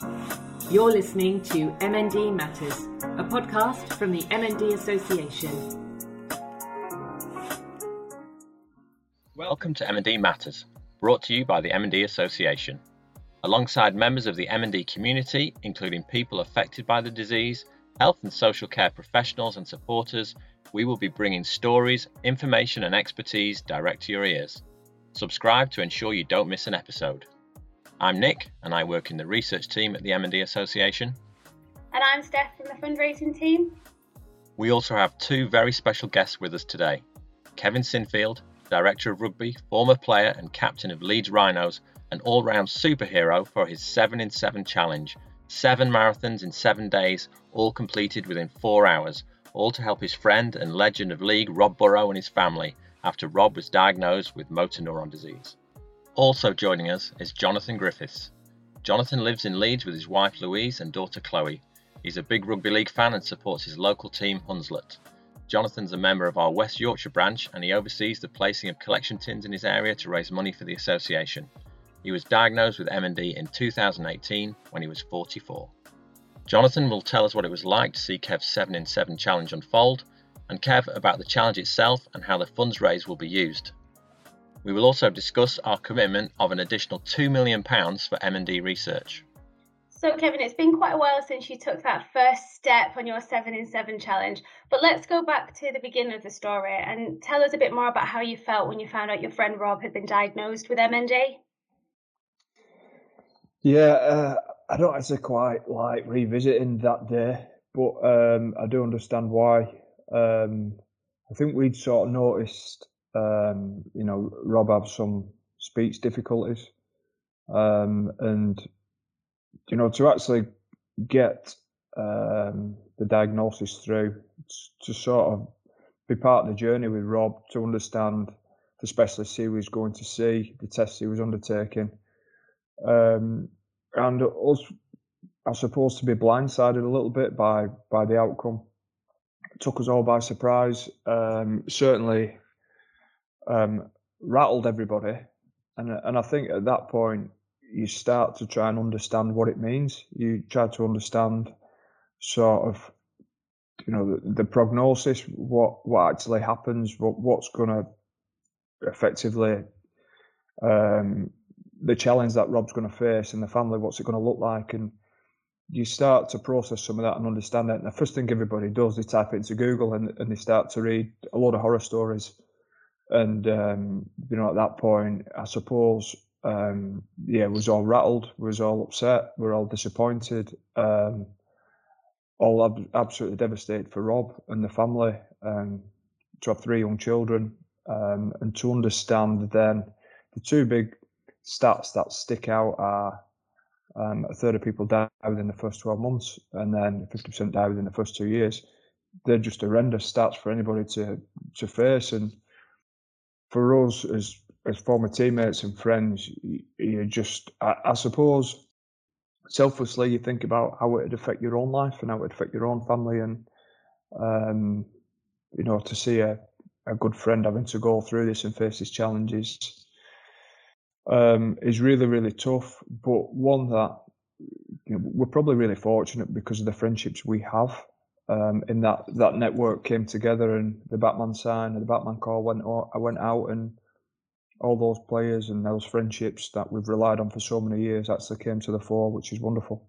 You're listening to MND Matters, a podcast from the MND Association. Welcome to MND Matters, brought to you by the MND Association. Alongside members of the MND community, including people affected by the disease, health and social care professionals and supporters, we will be bringing stories, information, and expertise direct to your ears. Subscribe to ensure you don't miss an episode. I'm Nick, and I work in the research team at the MND Association. And I'm Steph from the fundraising team. We also have two very special guests with us today Kevin Sinfield, Director of Rugby, former player and captain of Leeds Rhinos, an all round superhero for his 7 in 7 challenge. Seven marathons in seven days, all completed within four hours, all to help his friend and legend of league Rob Burrow and his family after Rob was diagnosed with motor neuron disease. Also joining us is Jonathan Griffiths. Jonathan lives in Leeds with his wife Louise and daughter Chloe. He's a big rugby league fan and supports his local team Hunslet. Jonathan's a member of our West Yorkshire branch and he oversees the placing of collection tins in his area to raise money for the association. He was diagnosed with MND in 2018 when he was 44. Jonathan will tell us what it was like to see Kev's 7 in 7 challenge unfold, and Kev about the challenge itself and how the funds raised will be used. We will also discuss our commitment of an additional £2 million for MND research. So, Kevin, it's been quite a while since you took that first step on your 7 in 7 challenge, but let's go back to the beginning of the story and tell us a bit more about how you felt when you found out your friend Rob had been diagnosed with MND. Yeah, uh, I don't actually quite like revisiting that day, but um, I do understand why. Um, I think we'd sort of noticed, um, you know, Rob have some speech difficulties, um, and you know, to actually get um, the diagnosis through, to sort of be part of the journey with Rob, to understand the specialist he was going to see, the tests he was undertaking. Um, and us, I suppose, to be blindsided a little bit by by the outcome. It took us all by surprise. Um, certainly um, rattled everybody, and and I think at that point you start to try and understand what it means. You try to understand sort of you know the, the prognosis, what what actually happens, what what's going to effectively um, the challenge that Rob's going to face and the family, what's it going to look like, and you start to process some of that and understand it. And the first thing everybody does, they type it into Google and, and they start to read a lot of horror stories. And um, you know, at that point, I suppose, um, yeah, was all rattled, was all upset, we're all disappointed, um, all ab- absolutely devastated for Rob and the family. Um, to have three young children um, and to understand then the two big stats that stick out are um, a third of people die within the first 12 months, and then 50% die within the first two years. They're just horrendous stats for anybody to to face. And for us as as former teammates and friends, you just, I, I suppose, selflessly, you think about how it would affect your own life and how it would affect your own family, and um, you know, to see a, a good friend having to go through this and face these challenges um, is really, really tough, but one that you know, we're probably really fortunate because of the friendships we have. Um, in that that network came together, and the Batman sign and the Batman call went I went out, and all those players and those friendships that we've relied on for so many years actually came to the fore, which is wonderful.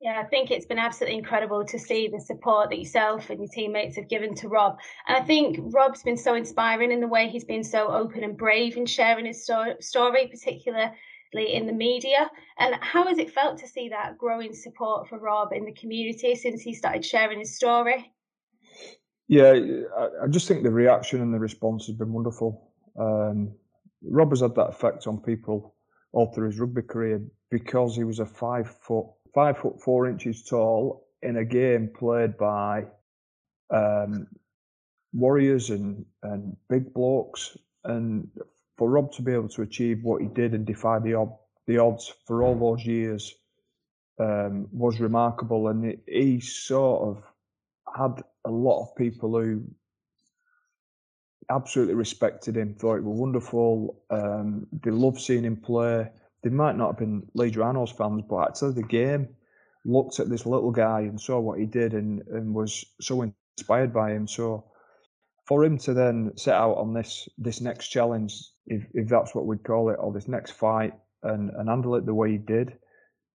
Yeah, I think it's been absolutely incredible to see the support that yourself and your teammates have given to Rob. And I think Rob's been so inspiring in the way he's been so open and brave in sharing his sto- story, particularly in the media. And how has it felt to see that growing support for Rob in the community since he started sharing his story? Yeah, I just think the reaction and the response has been wonderful. Um, Rob has had that effect on people all through his rugby career because he was a five foot five foot four inches tall in a game played by um, warriors and, and big blokes. And for Rob to be able to achieve what he did and defy the, ob- the odds for all those years um, was remarkable. And it, he sort of had a lot of people who absolutely respected him, thought it was wonderful. Um, they loved seeing him play. they might not have been Leeds Rhinos fans, but actually the game looked at this little guy and saw what he did and, and was so inspired by him. So for him to then set out on this this next challenge, if, if that's what we'd call it, or this next fight, and, and handle it the way he did,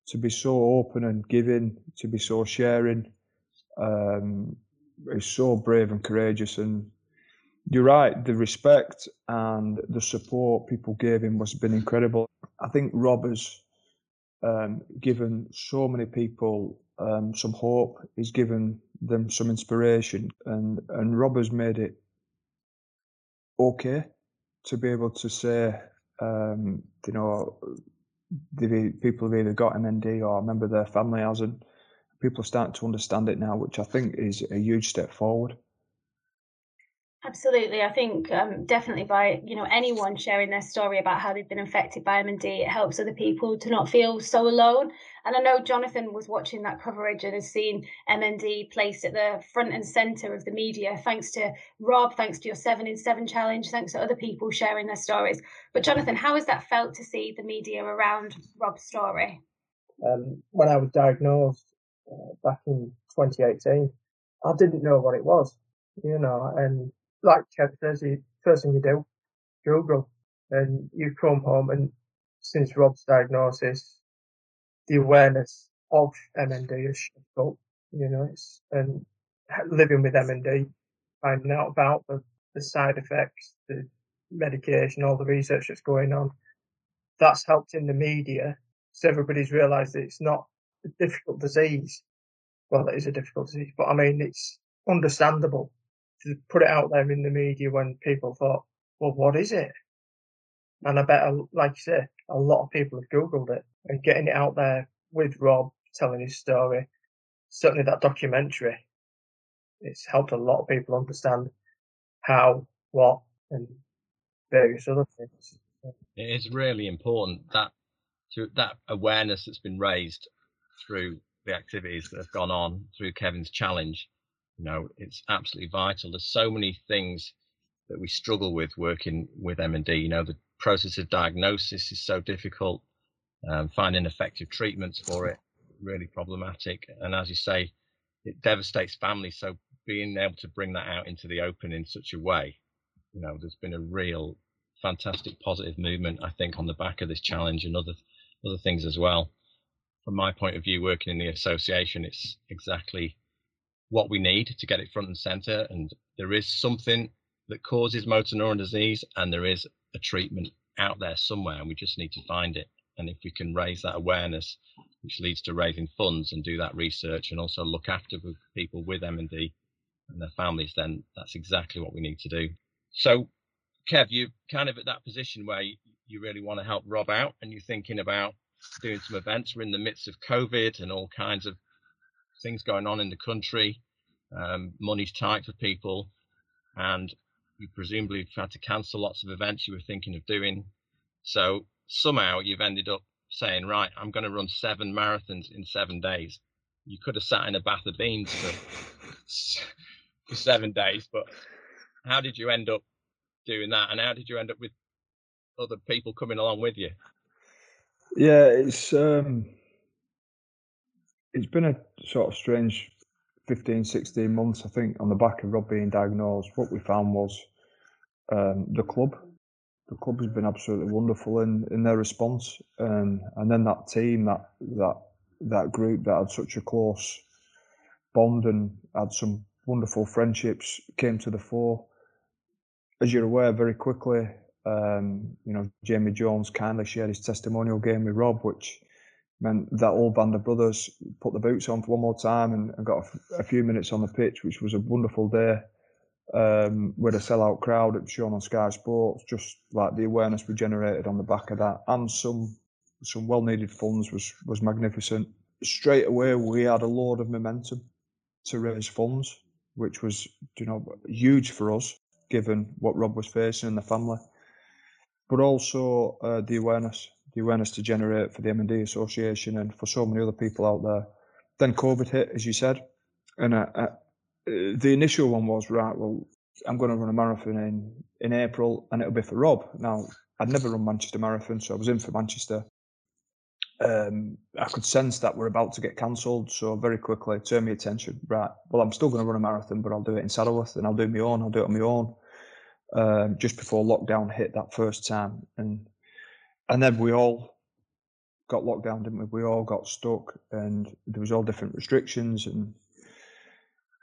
to be so open and giving, to be so sharing, um, is so brave and courageous. And you're right, the respect and the support people gave him was been incredible. I think Rob has um, given so many people um, some hope. He's given them some inspiration, and and Rob has made it okay to be able to say, um, you know, the people have either got MND or a member of their family hasn't. People are starting to understand it now, which I think is a huge step forward. Absolutely, I think um, definitely by you know anyone sharing their story about how they've been affected by MND, it helps other people to not feel so alone. And I know Jonathan was watching that coverage and has seen MND placed at the front and centre of the media, thanks to Rob, thanks to your seven in seven challenge, thanks to other people sharing their stories. But Jonathan, how has that felt to see the media around Rob's story? Um, when I was diagnosed uh, back in 2018, I didn't know what it was, you know, and like Kev says, you, first thing you do, Google, and you come home and since Rob's diagnosis, the awareness of MND has up, you know, it's, and living with MND, finding out about the, the side effects, the medication, all the research that's going on, that's helped in the media. So everybody's realised that it's not a difficult disease. Well, it is a difficult disease, but I mean, it's understandable to put it out there in the media when people thought, well, what is it? And I bet, like you say, a lot of people have Googled it and getting it out there with Rob telling his story. Certainly that documentary, it's helped a lot of people understand how, what, and various other things. It is really important that that awareness that's been raised through the activities that have gone on through Kevin's challenge you know, it's absolutely vital. There's so many things that we struggle with working with MND. You know, the process of diagnosis is so difficult. Um, finding effective treatments for it really problematic. And as you say, it devastates families. So being able to bring that out into the open in such a way, you know, there's been a real fantastic positive movement, I think, on the back of this challenge and other other things as well. From my point of view, working in the association, it's exactly what we need to get it front and center. And there is something that causes motor neuron disease, and there is a treatment out there somewhere, and we just need to find it. And if we can raise that awareness, which leads to raising funds and do that research, and also look after people with MND and their families, then that's exactly what we need to do. So, Kev, you're kind of at that position where you, really want to help Rob out, and you're thinking about doing some events. We're in the midst of COVID and all kinds of things going on in the country. Um, money's tight for people, and you presumably have had to cancel lots of events you were thinking of doing. So somehow you've ended up saying, right, I'm going to run seven marathons in seven days. You could have sat in a bath of beans for, for seven days, but how did you end up doing that? And how did you end up with other people coming along with you? Yeah, it's um, it's been a sort of strange 15, 16 months, I think, on the back of Rob being diagnosed. What we found was um, the club. The club has been absolutely wonderful in, in their response, and and then that team, that that that group that had such a close bond and had some wonderful friendships came to the fore. As you're aware, very quickly, um, you know, Jamie Jones kindly shared his testimonial game with Rob, which meant that all band of brothers put the boots on for one more time and, and got a, few minutes on the pitch, which was a wonderful day um, with a sellout crowd. It was shown on Sky Sports. Just like the awareness we generated on the back of that, and some some well needed funds was was magnificent. Straight away, we had a load of momentum to raise funds, which was you know huge for us given what Rob was facing in the family, but also uh, the awareness the awareness to generate for the MND Association and for so many other people out there. Then COVID hit, as you said, and uh, uh, the initial one was right. Well, I'm going to run a marathon in in April, and it'll be for Rob. Now, I'd never run Manchester Marathon, so I was in for Manchester. um, I could sense that we're about to get cancelled. So very quickly, turned my attention. Right, well, I'm still going to run a marathon, but I'll do it in Saddleworth, and I'll do my own. I'll do it on my own. Um, just before lockdown hit that first time, and and then we all got locked down, didn't we? We all got stuck, and there was all different restrictions, and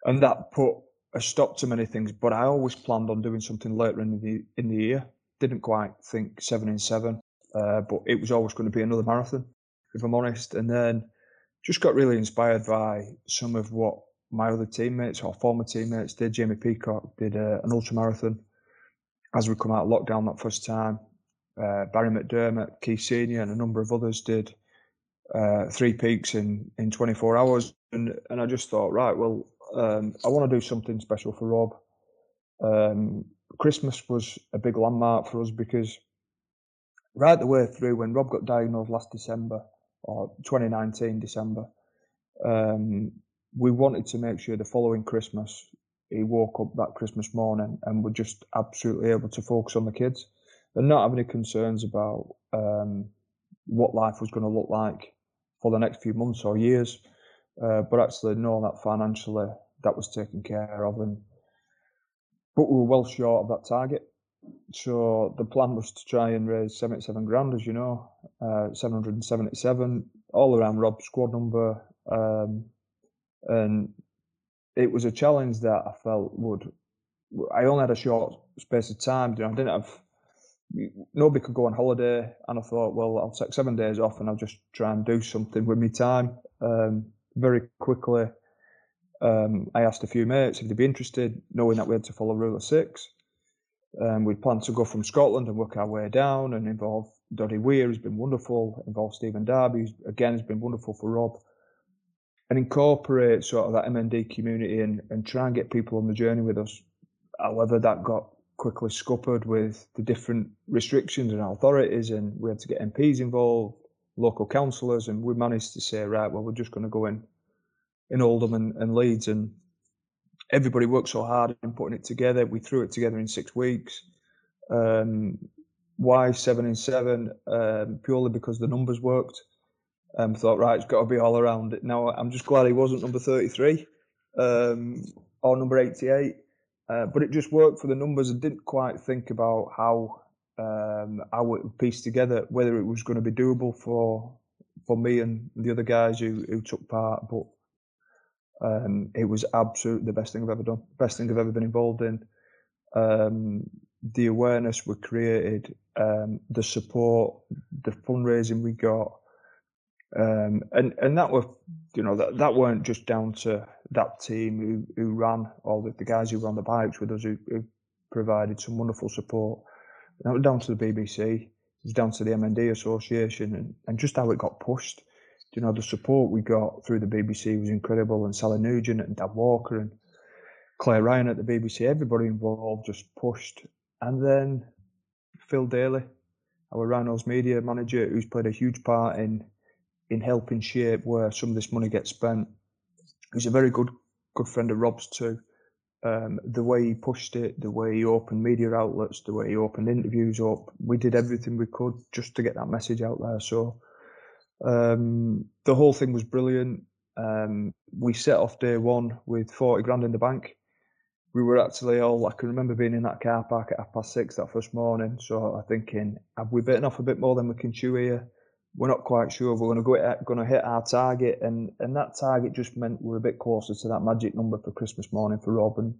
and that put a stop to many things. But I always planned on doing something later in the in the year. Didn't quite think seven in seven, uh, but it was always going to be another marathon, if I'm honest. And then just got really inspired by some of what my other teammates or former teammates did. Jamie Peacock did uh, an ultra marathon as we come out of lockdown that first time. Uh, Barrie McDermott, Keith Senior, and a number of others did uh, three peaks in, in 24 hours. And, and I just thought, right, well, um, I want to do something special for Rob. Um, Christmas was a big landmark for us because right the way through when Rob got diagnosed last December or 2019 December, um, we wanted to make sure the following Christmas he woke up that Christmas morning and were just absolutely able to focus on the kids and not have any concerns about um, what life was going to look like for the next few months or years, uh, but actually know that financially that was taken care of. And but we were well short of that target. So the plan was to try and raise 77 grand, as you know, uh, 777, all around Rob's squad number. Um, and it was a challenge that I felt would, I only had a short space of time. You know, I didn't have nobody could go on holiday, and I thought, well, I'll take seven days off and I'll just try and do something with my time. Um, very quickly, um, I asked a few mates if they'd be interested, knowing that we had to follow Rule of Six. Um, we'd planned to go from Scotland and work our way down and involve Doddie Weir, who's been wonderful, involve Stephen Darby, who's again has been wonderful for Rob, and incorporate sort of that MND community and, and try and get people on the journey with us. However, that got quickly scuppered with the different restrictions and authorities, and we had to get MPs involved, local councillors, and we managed to say, right, well, we're just going to go in in Oldham and, and Leeds, and everybody worked so hard in putting it together. We threw it together in six weeks. Um, why seven in seven? Um, purely because the numbers worked. Um, thought right, it's got to be all around it. Now I'm just glad he wasn't number 33 um, or number 88 uh, but it just worked for the numbers. I didn't quite think about how um, how it would piece together, whether it was going to be doable for for me and the other guys who, who took part. But um, it was absolutely the best thing I've ever done, best thing I've ever been involved in. Um, the awareness we created, um, the support, the fundraising we got, um, and and that were you know that that weren't just down to that team who who ran all the, the guys who ran the bikes with us who, who provided some wonderful support. That was down to the BBC. It was down to the MND Association and, and just how it got pushed. You know, the support we got through the BBC was incredible, and Sally Nugent and Dan Walker and Claire Ryan at the BBC, everybody involved just pushed. And then Phil Daly, our Rhinos media manager, who's played a huge part in in helping shape where some of this money gets spent. He's a very good good friend of Rob's too. Um, the way he pushed it, the way he opened media outlets, the way he opened interviews up, we did everything we could just to get that message out there. So um, the whole thing was brilliant. Um, we set off day one with 40 grand in the bank. We were actually all, I can remember being in that car park at half past six that first morning. So I'm thinking, have we bitten off a bit more than we can chew here? We're not quite sure if we're going to go going to hit our target, and and that target just meant we're a bit closer to that magic number for Christmas morning for Rob, and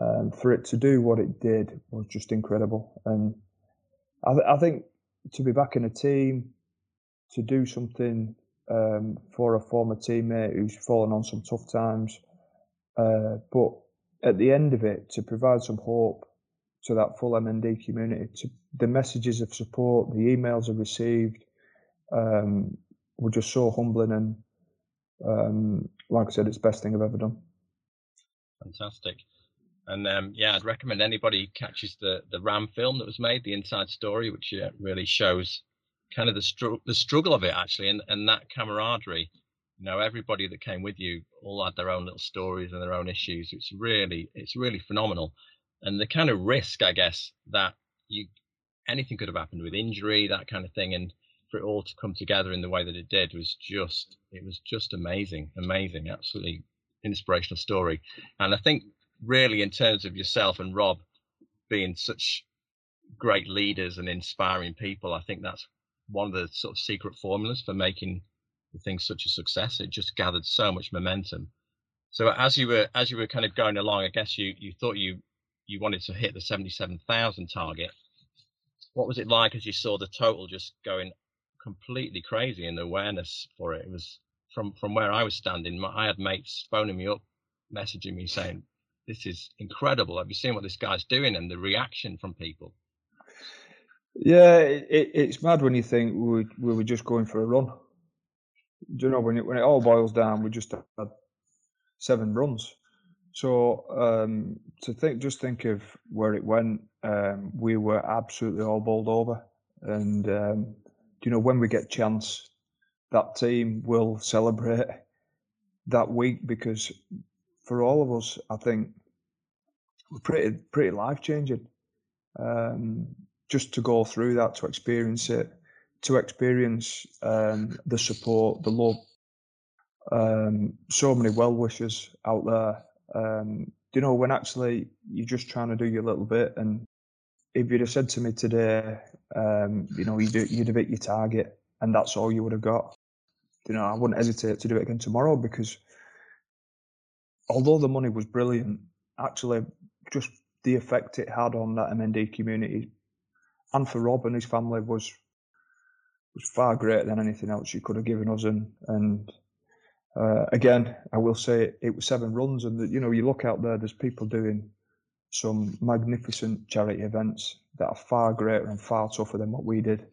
um, for it to do what it did was just incredible. And I, th- I think to be back in a team, to do something um, for a former teammate who's fallen on some tough times, uh, but at the end of it, to provide some hope to that full MND community, to the messages of support, the emails I've received, um, were just so humbling and um, like I said, it's the best thing I've ever done. Fantastic. And um, yeah, I'd recommend anybody catches the the Ram film that was made, the Inside Story, which uh, really shows kind of the str- the struggle of it actually, and and that camaraderie. You know, everybody that came with you all had their own little stories and their own issues. It's really it's really phenomenal, and the kind of risk, I guess, that you anything could have happened with injury, that kind of thing, and for it all to come together in the way that it did was just it was just amazing, amazing, absolutely inspirational story. And I think really in terms of yourself and Rob being such great leaders and inspiring people, I think that's one of the sort of secret formulas for making the thing such a success. It just gathered so much momentum. So as you were as you were kind of going along, I guess you you thought you you wanted to hit the seventy seven thousand target. What was it like as you saw the total just going completely crazy and the awareness for it? It was from from where I was standing. I had mates phoning me up, messaging me saying, "This is incredible. Have you seen what this guy's doing?" And the reaction from people. Yeah, it, it's mad when you think we, we were just going for a run. Do you know when it when it all boils down, we just had seven runs. So um, to think, just think of where it went. Um, we were absolutely all bowled over, and um, you know when we get chance, that team will celebrate that week because for all of us, I think we're pretty pretty life changing. Um, just to go through that, to experience it, to experience um, the support, the love. Um, so many well wishers out there. Um, you know, when actually you're just trying to do your little bit, and if you'd have said to me today, um, you know, you'd, you'd have hit your target, and that's all you would have got. You know, I wouldn't hesitate to do it again tomorrow because although the money was brilliant, actually just the effect it had on that MND community and for Rob and his family was was far greater than anything else you could have given us. And and uh, again, I will say it, was seven runs, and that you know you look out there, there's people doing some magnificent charity events that are far greater and far tougher than what we did.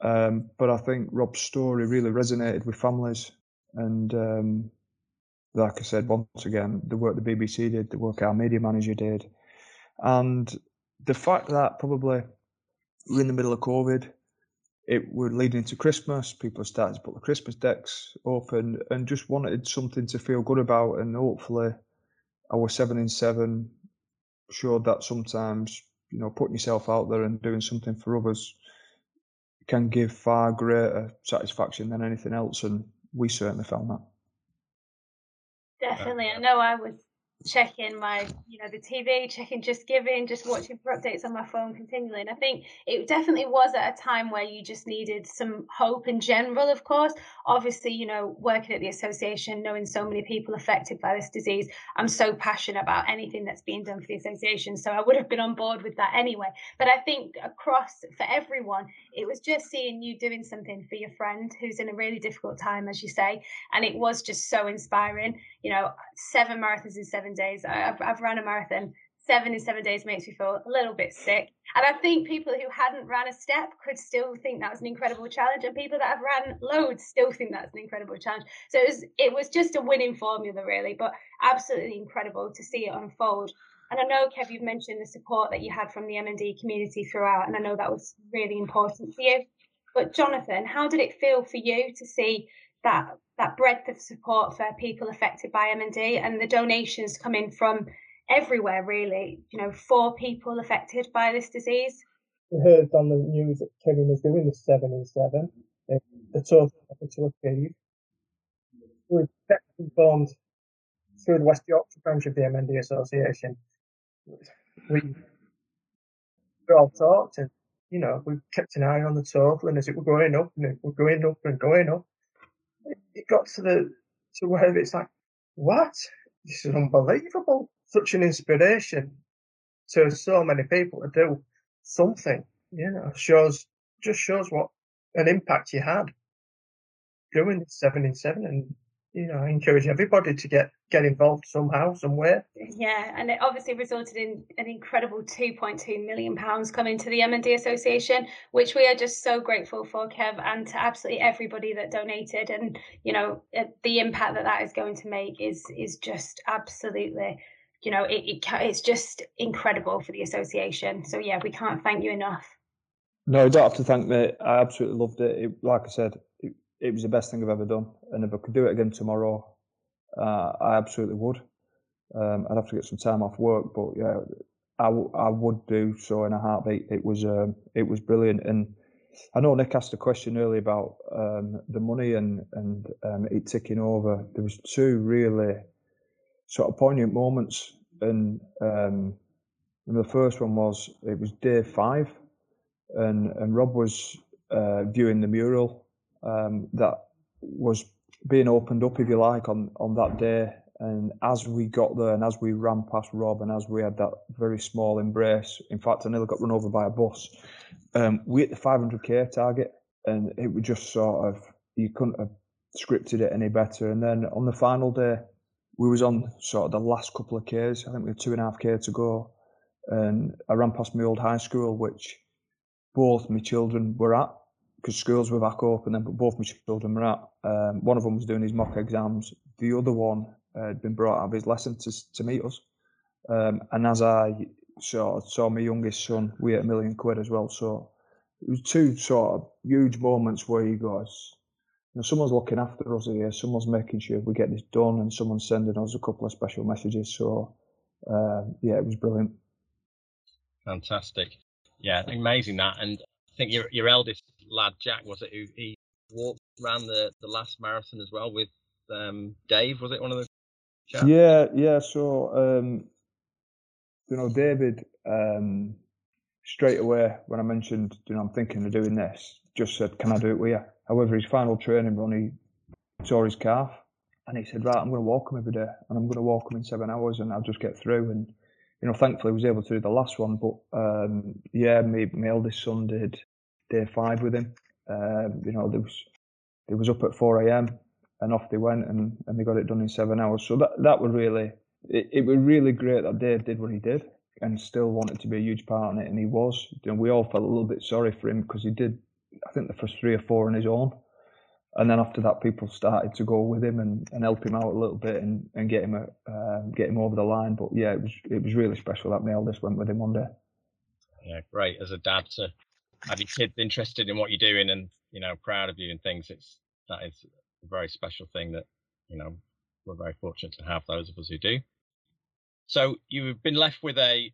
Um, but I think Rob's story really resonated with families, and um, like I said, once again, the work the BBC did, the work our media manager did, and the fact that probably we're in the middle of COVID. It we're leading into Christmas. People starting to put the Christmas decks open and just wanted something to feel good about. And hopefully, our seven in seven showed that sometimes you know putting yourself out there and doing something for others can give far greater satisfaction than anything else. And we certainly found that. Definitely, I know I was checking my you know the tv checking just giving just watching for updates on my phone continually. And i think it definitely was at a time where you just needed some hope in general of course. Obviously you know working at the association knowing so many people affected by this disease i'm so passionate about anything that's being done for the association so i would have been on board with that anyway. But i think across for everyone it was just seeing you doing something for your friend who's in a really difficult time as you say and it was just so inspiring. You know seven marathons in seven seven days. I've, I've run a marathon. Seven in seven days makes me feel a little bit sick. And I think people who hadn't ran a step could still think that was an incredible challenge. And people that have ran loads still think that's an incredible challenge. So it was, it was just a winning formula, really, but absolutely incredible to see it unfold. And I know, Kev, you've mentioned the support that you had from the MND community throughout, and I know that was really important for you. But Jonathan, how did it feel for you to see that that breadth of support for people affected by MND and the donations coming from everywhere really you know for people affected by this disease. We heard on the news that Kevin was doing the seven in seven the total to achieve we were informed through the West Yorkshire branch of the MND Association. We we all talked and you know we kept an eye on the total and as it was going up and it was going up and going up it got to the to where it's like, what? This is unbelievable. Such an inspiration to so many people to do something. You know, shows just shows what an impact you had doing seven in seven and you know, I encourage everybody to get get involved somehow, somewhere. Yeah, and it obviously resulted in an incredible 2.2 million pounds coming to the MND Association, which we are just so grateful for, Kev, and to absolutely everybody that donated. And you know, uh, the impact that that is going to make is is just absolutely, you know, it, it it's just incredible for the association. So yeah, we can't thank you enough. No, you don't have to thank me. I absolutely loved it. it like I said, it, it was the best thing I've ever done. And if I could do it again tomorrow, uh, I absolutely would. Um, I'd have to get some time off work, but yeah, I, w- I would do so in a heartbeat. It was um, it was brilliant, and I know Nick asked a question earlier about um, the money and and um, it ticking over. There was two really sort of poignant moments, and, um, and the first one was it was day five, and and Rob was uh, viewing the mural um, that was being opened up, if you like, on on that day. And as we got there, and as we ran past Rob, and as we had that very small embrace, in fact, I nearly got run over by a bus. Um, we hit the 500k target, and it was just sort of you couldn't have scripted it any better. And then on the final day, we was on sort of the last couple of k's. I think we had two and a half k to go, and I ran past my old high school, which both my children were at because schools were back open. Then, but both my children were at. Um, one of them was doing his mock exams. The other one had been brought out of his lesson to to meet us. Um, and as I saw saw my youngest son, we had a million quid as well. So it was two sort of huge moments where you guys, you know, someone's looking after us here, someone's making sure we get this done, and someone's sending us a couple of special messages. So um, yeah, it was brilliant. Fantastic. Yeah, amazing that. And think your your eldest lad Jack was it who he walked ran the the last marathon as well with um, Dave. Was it one of the chaps? Yeah, yeah. So um, you know, David um, straight away when I mentioned, you know, I'm thinking of doing this, just said, "Can I do it with you?" However, his final training run, he tore his calf, and he said, "Right, I'm going to walk him every day, and I'm going to walk him in seven hours, and I'll just get through." And you know, thankfully, I was able to do the last one. But um, yeah, my, my eldest son did day five with him. Um, you know, there was it was up at 4 a.m. and off they went, and, and they got it done in seven hours. So that that was really it, it was really great that Dave did what he did and still wanted to be a huge part in it, and he was. Know, we all felt a little bit sorry for him because he did, I think, the first three or four on his own. And then after that, people started to go with him and, and help him out a little bit and, and get him a, uh, get him over the line. But yeah, it was it was really special that my eldest went with him one day. Yeah, great as a dad to have your kids interested in what you're doing and you know proud of you and things. It's that is a very special thing that you know we're very fortunate to have those of us who do. So you've been left with a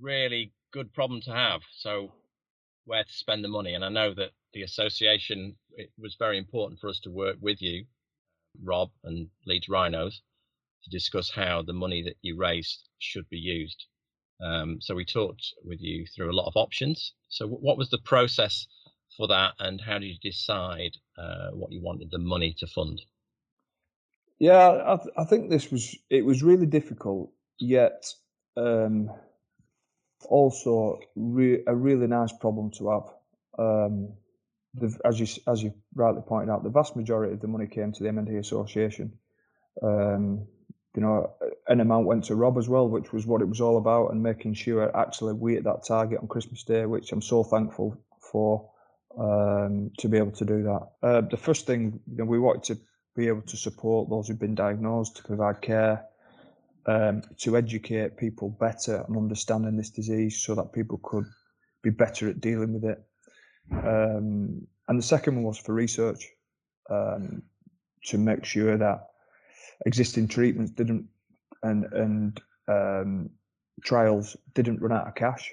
really good problem to have. So where to spend the money? And I know that the association it was very important for us to work with you, Rob and Leeds Rhinos, to discuss how the money that you raised should be used. Um, so we talked with you through a lot of options. So what was the process for that, and how did you decide uh, what you wanted the money to fund? Yeah, I, th- I think this was it was really difficult, yet um, also re- a really nice problem to have. Um, the, as you as you rightly pointed out, the vast majority of the money came to the MND Association. Um, you know, an amount went to Rob as well, which was what it was all about, and making sure actually we hit that target on Christmas Day, which I'm so thankful for um, to be able to do that. Uh, the first thing you know, we wanted to be able to support those who've been diagnosed, to provide care, um, to educate people better on understanding this disease, so that people could be better at dealing with it. Um, and the second one was for research um, to make sure that existing treatments didn't and and um, trials didn't run out of cash.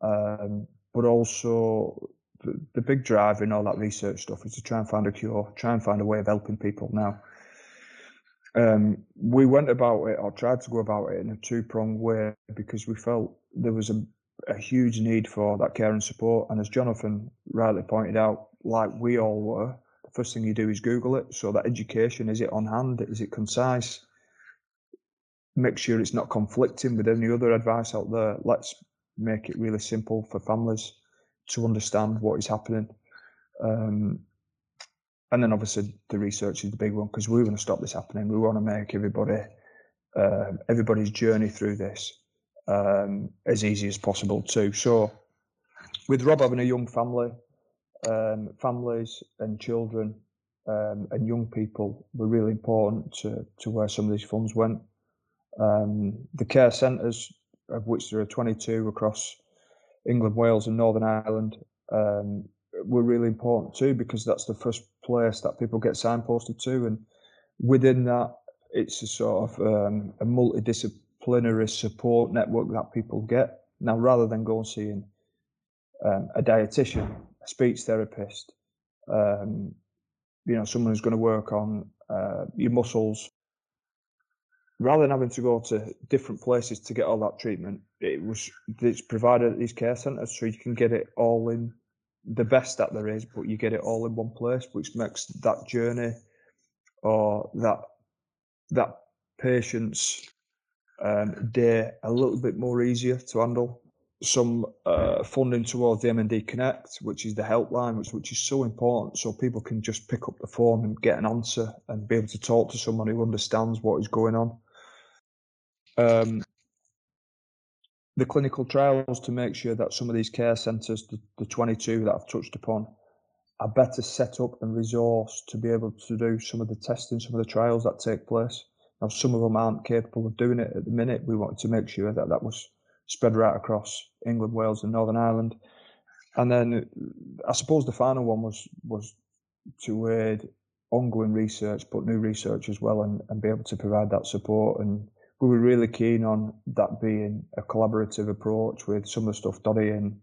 Um, but also the, the big drive in all that research stuff is to try and find a cure, try and find a way of helping people. Now, um, we went about it or tried to go about it in a two pronged way because we felt there was a, a huge need for that care and support. And as Jonathan rightly pointed out, like we all were, first thing you do is Google it. So that education is it on hand? Is it concise? Make sure it's not conflicting with any other advice out there. Let's make it really simple for families to understand what is happening. Um, and then obviously the research is the big one because we want to stop this happening. We want to make everybody uh, everybody's journey through this um, as easy as possible too. So with Rob having a young family, um, families and children um, and young people were really important to, to where some of these funds went. Um, the care centres, of which there are 22 across England, Wales, and Northern Ireland, um, were really important too because that's the first place that people get signposted to, and within that, it's a sort of um, a multidisciplinary support network that people get. Now, rather than going and seeing um, a dietitian, a speech therapist, um, you know, someone who's going to work on uh, your muscles. Rather than having to go to different places to get all that treatment, it was it's provided at these care centres, so you can get it all in the best that there is, but you get it all in one place, which makes that journey or that that patient's um, day a little bit more easier to handle. Some uh, funding towards the MND Connect, which is the helpline, which which is so important, so people can just pick up the phone and get an answer and be able to talk to someone who understands what is going on. Um, the clinical trials to make sure that some of these care centres, the, the 22 that I've touched upon, are better set up and resourced to be able to do some of the testing, some of the trials that take place. Now, some of them aren't capable of doing it at the minute. We wanted to make sure that that was spread right across England, Wales, and Northern Ireland. And then I suppose the final one was was to aid ongoing research, but new research as well, and, and be able to provide that support. And we were really keen on that being a collaborative approach with some of the stuff Doddie and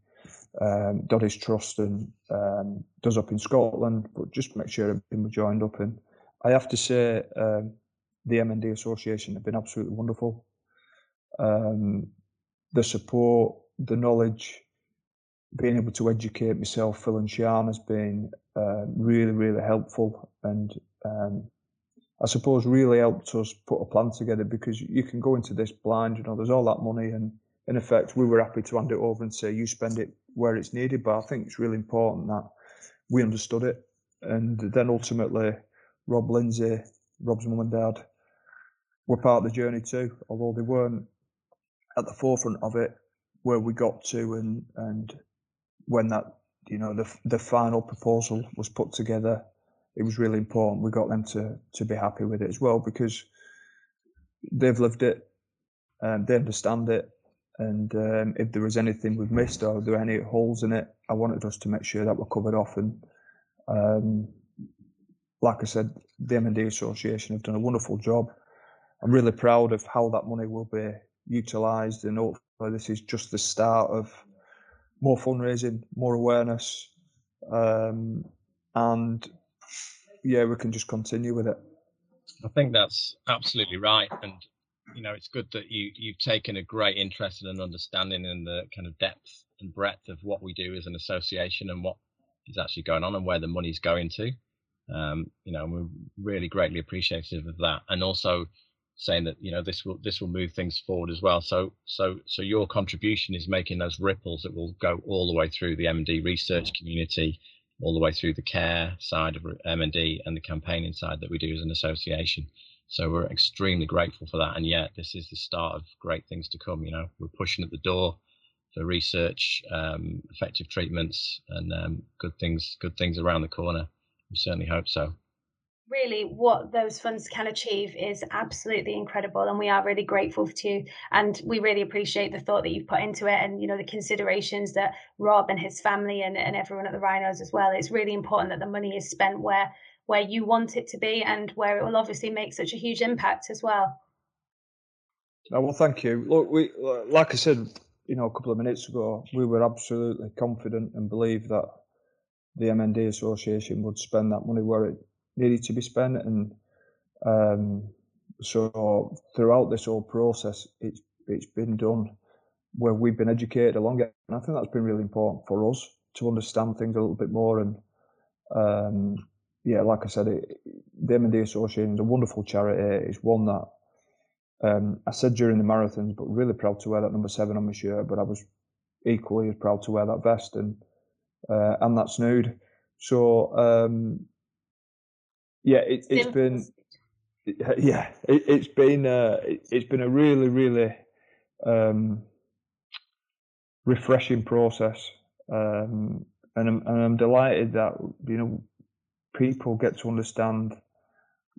um, Doddie's Trust and um, does up in Scotland, but just make sure everything was joined up. And I have to say, um, the MND Association have been absolutely wonderful. Um, the support, the knowledge, being able to educate myself, Phil and Sean has been uh, really, really helpful and um, I suppose really helped us put a plan together because you can go into this blind, you know, there's all that money and in effect we were happy to hand it over and say you spend it where it's needed. But I think it's really important that we understood it. And then ultimately Rob Lindsay, Rob's mum and dad, were part of the journey too, although they weren't at the forefront of it where we got to and and when that you know the the final proposal was put together it was really important. We got them to to be happy with it as well because they've lived it and they understand it. And um, if there was anything we've missed or there any holes in it I wanted us to make sure that we're covered off. And um, like I said the MND Association have done a wonderful job. I'm really proud of how that money will be utilised, and hopefully this is just the start of more fundraising, more awareness, um, and yeah, we can just continue with it. I think that's absolutely right, and you know it's good that you you've taken a great interest and understanding in the kind of depth and breadth of what we do as an association and what is actually going on and where the money's going to. Um, you know, we're really greatly appreciative of that, and also saying that you know this will this will move things forward as well. So so so your contribution is making those ripples that will go all the way through the MND research community, all the way through the care side of MND and the campaigning side that we do as an association. So we're extremely grateful for that. And yet this is the start of great things to come. You know, we're pushing at the door for research, um, effective treatments, and um, good things good things around the corner. We certainly hope so really what those funds can achieve is absolutely incredible and we are really grateful to you and we really appreciate the thought that you've put into it and you know the considerations that rob and his family and, and everyone at the rhinos as well. It's really important that the money is spent where where you want it to be and where it will obviously make such a huge impact as well. Well thank you. Look we like i said you know a couple of minutes ago we were absolutely confident and believed that the mnd association would spend that money where it needed to be spent. And um, so throughout this whole process, it's it's been done where we've been educated along it, and I think that's been really important for us to understand things a little bit more. And um, yeah, like I said, it, the MND Association is a wonderful charity. It's one that um, I said during the marathons, but really proud to wear that number seven on my shirt. But I was equally as proud to wear that vest and uh, and that snood. So um, yeah, it, has been yeah, it, has been uh, it, has been a really really um, refreshing process, um, and I'm and I'm delighted that you know people get to understand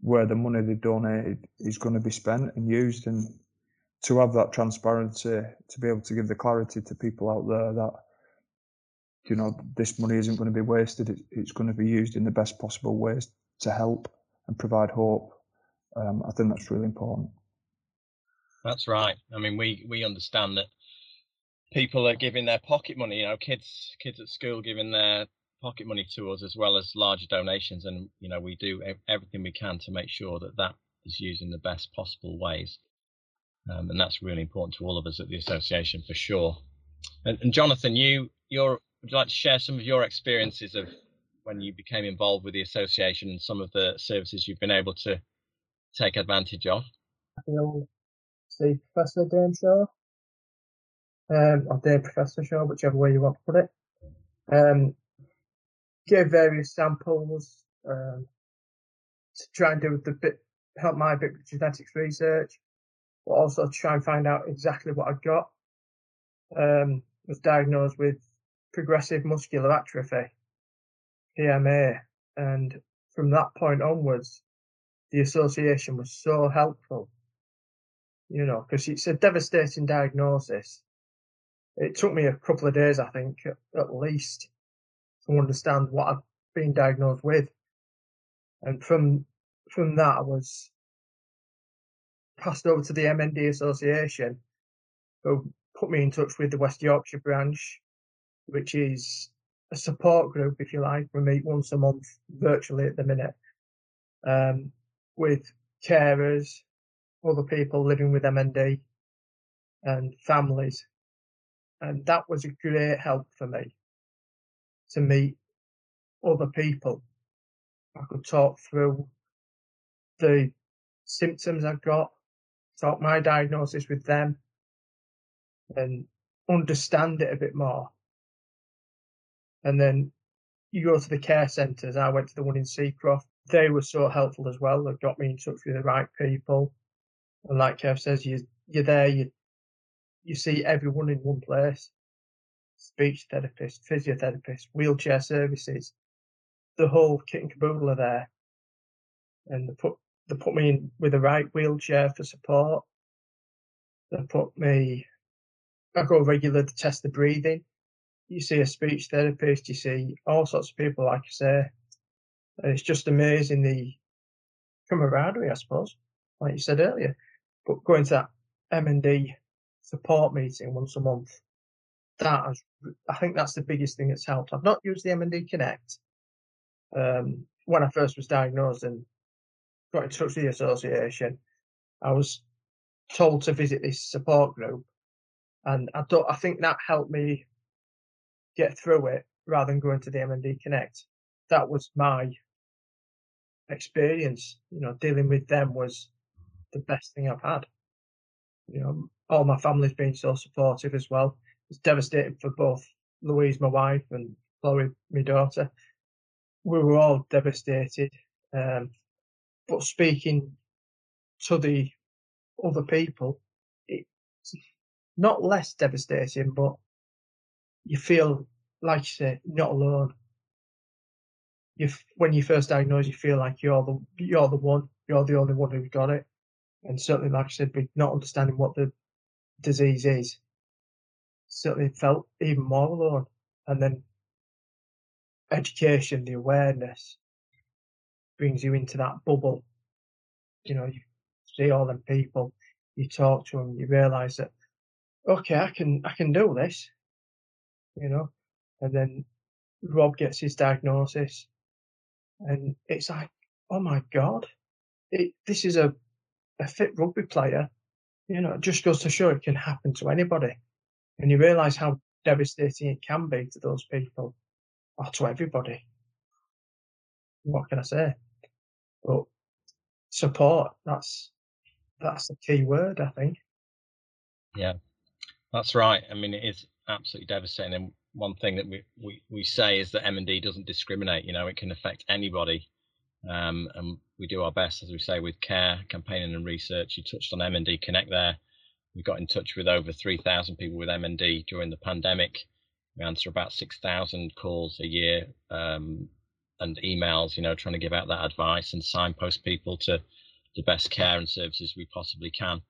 where the money they've donated is going to be spent and used, and to have that transparency, to be able to give the clarity to people out there that you know this money isn't going to be wasted; it, it's going to be used in the best possible ways to help and provide hope. Um, I think that's really important. That's right. I mean, we we understand that people are giving their pocket money. You know, kids kids at school giving their pocket money to us as well as larger donations, and you know we do everything we can to make sure that that is used in the best possible ways, um, and that's really important to all of us at the association for sure. And, and Jonathan, you you're would you like to share some of your experiences of when you became involved with the association and some of the services you've been able to take advantage of? I feel see Professor Dame Shaw, um, or Dame Professor Shaw, whichever way you want to put it. Um, gave various samples um, to try and do the bit, help my bit with genetics research, but also try and find out exactly what I got. Um, was diagnosed with progressive muscular atrophy, PMA, and from that point onwards, the association was so helpful. You know, because it's a devastating diagnosis. It took me a couple of days, I think, at least, to understand what I've been diagnosed with. And from from that, I was passed over to the MND Association, who put me in touch with the West Yorkshire branch, which is a support group, if you like. We meet once a month virtually at the minute um, with carers, other people living with MND, and families. And that was a great help for me to meet other people. I could talk through the symptoms I've got, talk my diagnosis with them, and understand it a bit more. And then you go to the care centres. I went to the one in Seacroft. They were so helpful as well. They got me in touch with the right people. And like Kev says, you you're there, you you see everyone in one place speech therapist, physiotherapist, wheelchair services, the whole kit and caboodle are there. And they put they put me in with the right wheelchair for support. They put me I go regular to test the breathing. You see a speech therapist, you see all sorts of people, like I say. And it's just amazing the camaraderie, I suppose, like you said earlier. But going to that MND support meeting once a month that has, I think that's the biggest thing that's helped. I've not used the MND Connect um, when I first was diagnosed and got in touch with the association. I was told to visit this support group, and I don't. I think that helped me get through it rather than going to the MND Connect. That was my experience. You know, dealing with them was the best thing I've had. You know, all my family's been so supportive as well It's devastating for both Louise, my wife, and Chloe, my daughter. We were all devastated. Um, but speaking to the other people, it's not less devastating, but you feel, like you say, not alone. You, when you first diagnosed, you feel like you're the you're the one, you're the only one who's got it, and certainly, like I said, not understanding what the disease is, certainly felt even more alone. And then education, the awareness brings you into that bubble. You know, you see all them people, you talk to them, you realise that, okay, I can, I can do this, you know, and then Rob gets his diagnosis and it's like, oh my God, it, this is a, a fit rugby player. You know, it just goes to show it can happen to anybody and you realise how devastating it can be to those people or to everybody. What can I say? But support, that's that's the key word, I think. Yeah, that's right. I mean, it is absolutely devastating. And one thing that we, we, we say is that MND doesn't discriminate. You know, it can affect anybody. Um, and we do our best, as we say, with care, campaigning and research. You touched on MND Connect there we got in touch with over 3,000 people with MND during the pandemic. We answer about 6,000 calls a year um, and emails, you know, trying to give out that advice and signpost people to the best care and services we possibly can.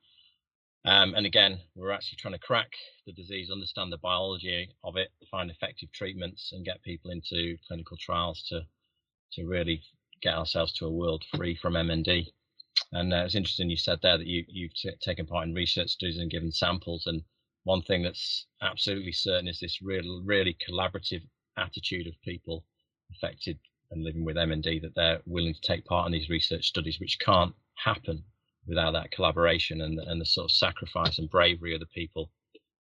Um, and again, we're actually trying to crack the disease, understand the biology of it, find effective treatments, and get people into clinical trials to to really get ourselves to a world free from MND. And uh, it's interesting you said there that you, you've t- taken part in research studies and given samples. And one thing that's absolutely certain is this really, really collaborative attitude of people affected and living with MND that they're willing to take part in these research studies, which can't happen without that collaboration and, and the sort of sacrifice and bravery of the people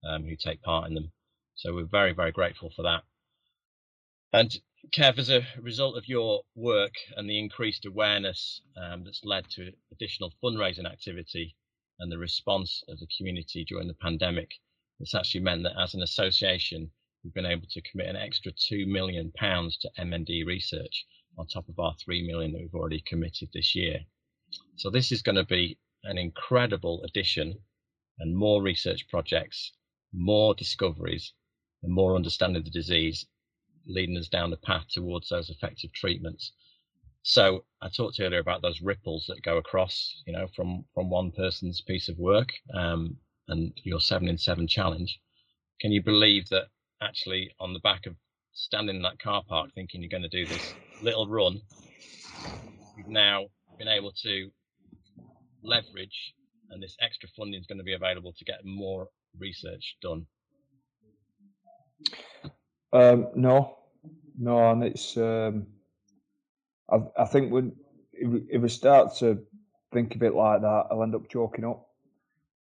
um, who take part in them. So we're very, very grateful for that. And Kev, as a result of your work and the increased awareness um, that's led to additional fundraising activity and the response of the community during the pandemic, it's actually meant that as an association, we've been able to commit an extra two million pounds to MND research on top of our £3 million that we've already committed this year. So this is going to be an incredible addition and more research projects, more discoveries, and more understanding of the disease, leading us down the path towards those effective treatments. So I talked earlier about those ripples that go across, you know, from from one person's piece of work um, and your seven in seven challenge. Can you believe that actually on the back of standing in that car park thinking you're going to do this little run, you've now been able to leverage and this extra funding is going to be available to get more research done? Um, no, no, and it's. Um, I, I think when if, if we start to think of it like that, I'll end up choking up.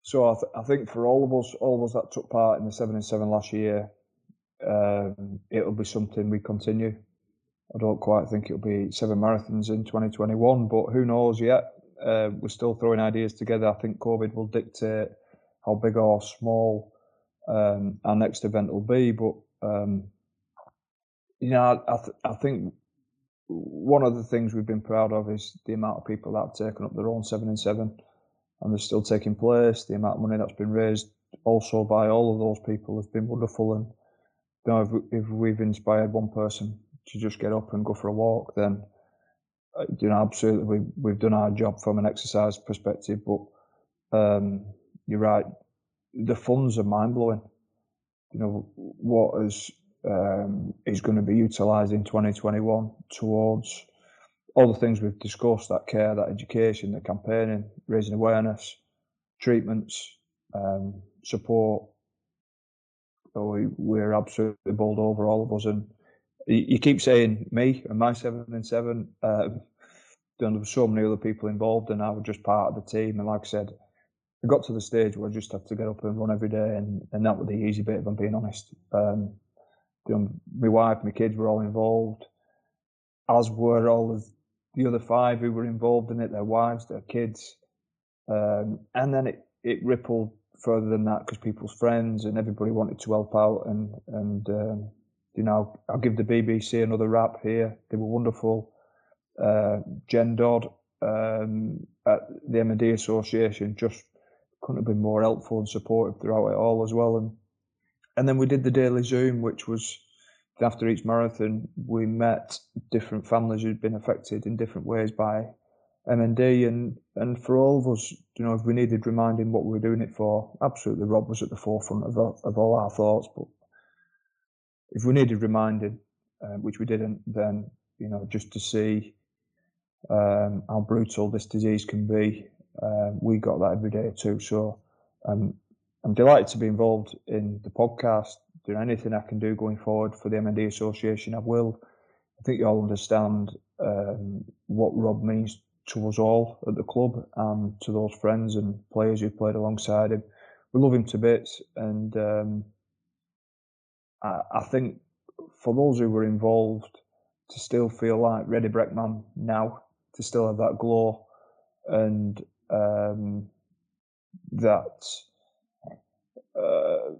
So I, th- I think for all of us, all of us that took part in the seven and seven last year, um, it'll be something we continue. I don't quite think it'll be seven marathons in 2021, but who knows yet? Uh, we're still throwing ideas together. I think COVID will dictate how big or small um, our next event will be. But um, you know, I, th- I think one of the things we've been proud of is the amount of people that have taken up their own seven and seven, and they're still taking place. The amount of money that's been raised also by all of those people has been wonderful. And you know, if, if we've inspired one person to just get up and go for a walk, then uh, you know, absolutely, we, we've done our job from an exercise perspective. But um, you're right, the funds are mind blowing. You know, what is um, is going to be utilised in 2021 towards all the things we've discussed: that care, that education, the campaigning, raising awareness, treatments, um, support. So we, we're absolutely bowled over all of us, and you keep saying me and my seven and seven. Um, there were so many other people involved, and I was just part of the team. And like I said, I got to the stage where I just had to get up and run every day, and, and that was the easy bit. If I'm being honest, um, you know, my wife, my kids were all involved, as were all of the other five who were involved in it, their wives, their kids, um, and then it it rippled further than that because people's friends and everybody wanted to help out and and um, you know, I'll give the BBC another rap here. They were wonderful. Uh, Jen Dodd um, at the MND Association just couldn't have been more helpful and supportive throughout it all as well. And and then we did the daily Zoom, which was after each marathon, we met different families who'd been affected in different ways by MND, and and for all of us, you know, if we needed reminding what we were doing it for, absolutely, Rob was at the forefront of of all our thoughts, but if we needed reminding, uh, which we didn't, then you know just to see um, how brutal this disease can be, uh, we got that every day too. So um, I'm delighted to be involved in the podcast. Doing anything I can do going forward for the MND Association, I will. I think you all understand um, what Rob means to us all at the club and to those friends and players who played alongside him. We love him to bits, and um, I, I think for those who were involved to still feel like Reddy Breckman now, to still have that glow and um, that uh,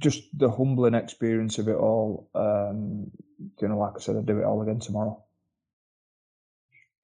just the humbling experience of it all. Um, you know, like I said, I'd do it all again tomorrow.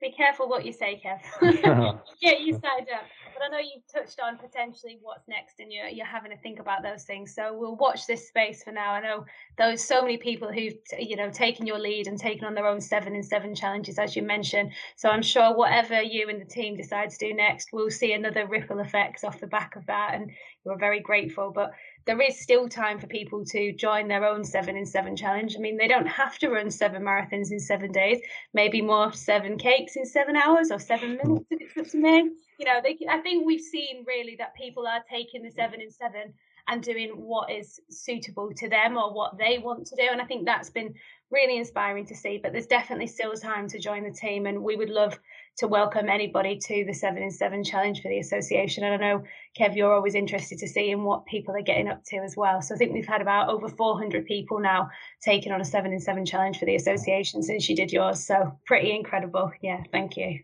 Be careful what you say, Kev. Get you signed up. But I know you've touched on potentially what's next, and you're you're having to think about those things. So we'll watch this space for now. I know there's so many people who've you know taken your lead and taken on their own seven and seven challenges, as you mentioned. So I'm sure whatever you and the team decide to do next, we'll see another ripple effects off the back of that, and we're very grateful. But there is still time for people to join their own seven in seven challenge. I mean, they don't have to run seven marathons in seven days, maybe more seven cakes in seven hours or seven minutes if it's up to me. You know, they, I think we've seen really that people are taking the seven in seven and doing what is suitable to them or what they want to do. And I think that's been really inspiring to see. But there's definitely still time to join the team, and we would love to welcome anybody to the seven in seven challenge for the association. And I know Kev, you're always interested to see in what people are getting up to as well. So I think we've had about over 400 people now taking on a seven in seven challenge for the association since you did yours. So pretty incredible. Yeah, thank you.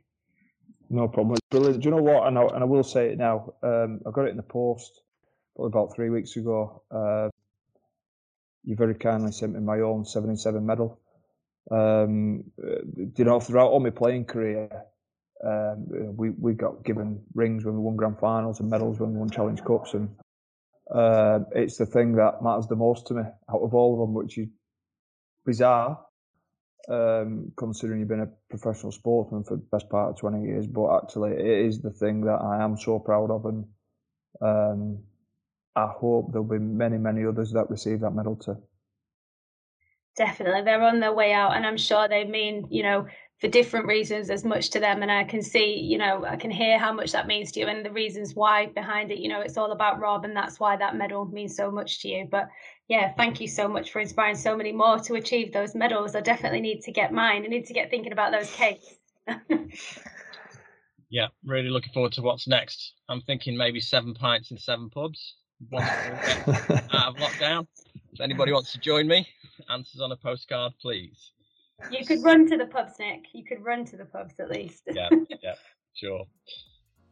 No problem. It's brilliant. Do you know what? And I, and I will say it now. Um, I got it in the post probably about three weeks ago. Uh, you very kindly sent me my own seven in seven medal. Um, uh, you know, throughout all my playing career, um, we we got given rings when we won grand finals and medals when we won challenge cups, and uh, it's the thing that matters the most to me out of all of them, which is bizarre, um, considering you've been a professional sportsman for the best part of 20 years. But actually, it is the thing that I am so proud of, and um, I hope there'll be many, many others that receive that medal too. Definitely, they're on their way out, and I'm sure they mean you know for different reasons as much to them and i can see you know i can hear how much that means to you and the reasons why behind it. You know it's all about rob and that's why that medal means so much to you. But yeah thank you so much for inspiring so many more to achieve those medals. I definitely need to get mine. I need to get thinking about those cakes. Yeah really looking forward to what's next. I'm thinking maybe seven pints in seven pubs. Once out of lockdown. If anybody wants to join me answers on a postcard please you could run to the pubs, Nick. You could run to the pubs at least. yeah, yeah, sure.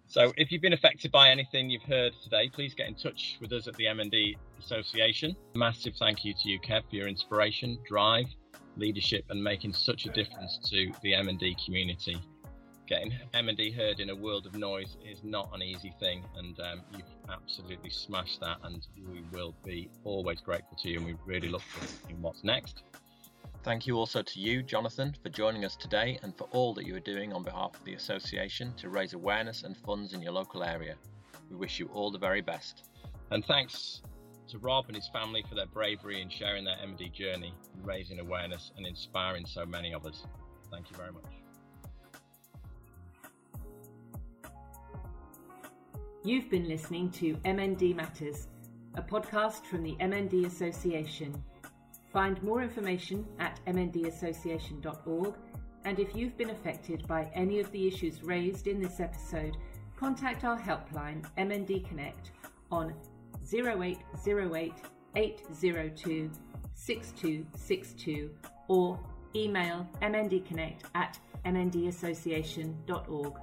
So, if you've been affected by anything you've heard today, please get in touch with us at the MND Association. Massive thank you to you, Kev, for your inspiration, drive, leadership, and making such a difference to the MND community. Getting MND heard in a world of noise is not an easy thing, and um, you've absolutely smashed that. And we will be always grateful to you, and we really look forward to what's next. Thank you also to you, Jonathan, for joining us today and for all that you are doing on behalf of the Association to raise awareness and funds in your local area. We wish you all the very best. And thanks to Rob and his family for their bravery in sharing their MD journey, raising awareness and inspiring so many of us. Thank you very much. You've been listening to MND Matters, a podcast from the MND Association. Find more information at mndassociation.org, and if you've been affected by any of the issues raised in this episode, contact our helpline MND Connect on 0808 802 6262 or email mndconnect at mndassociation.org.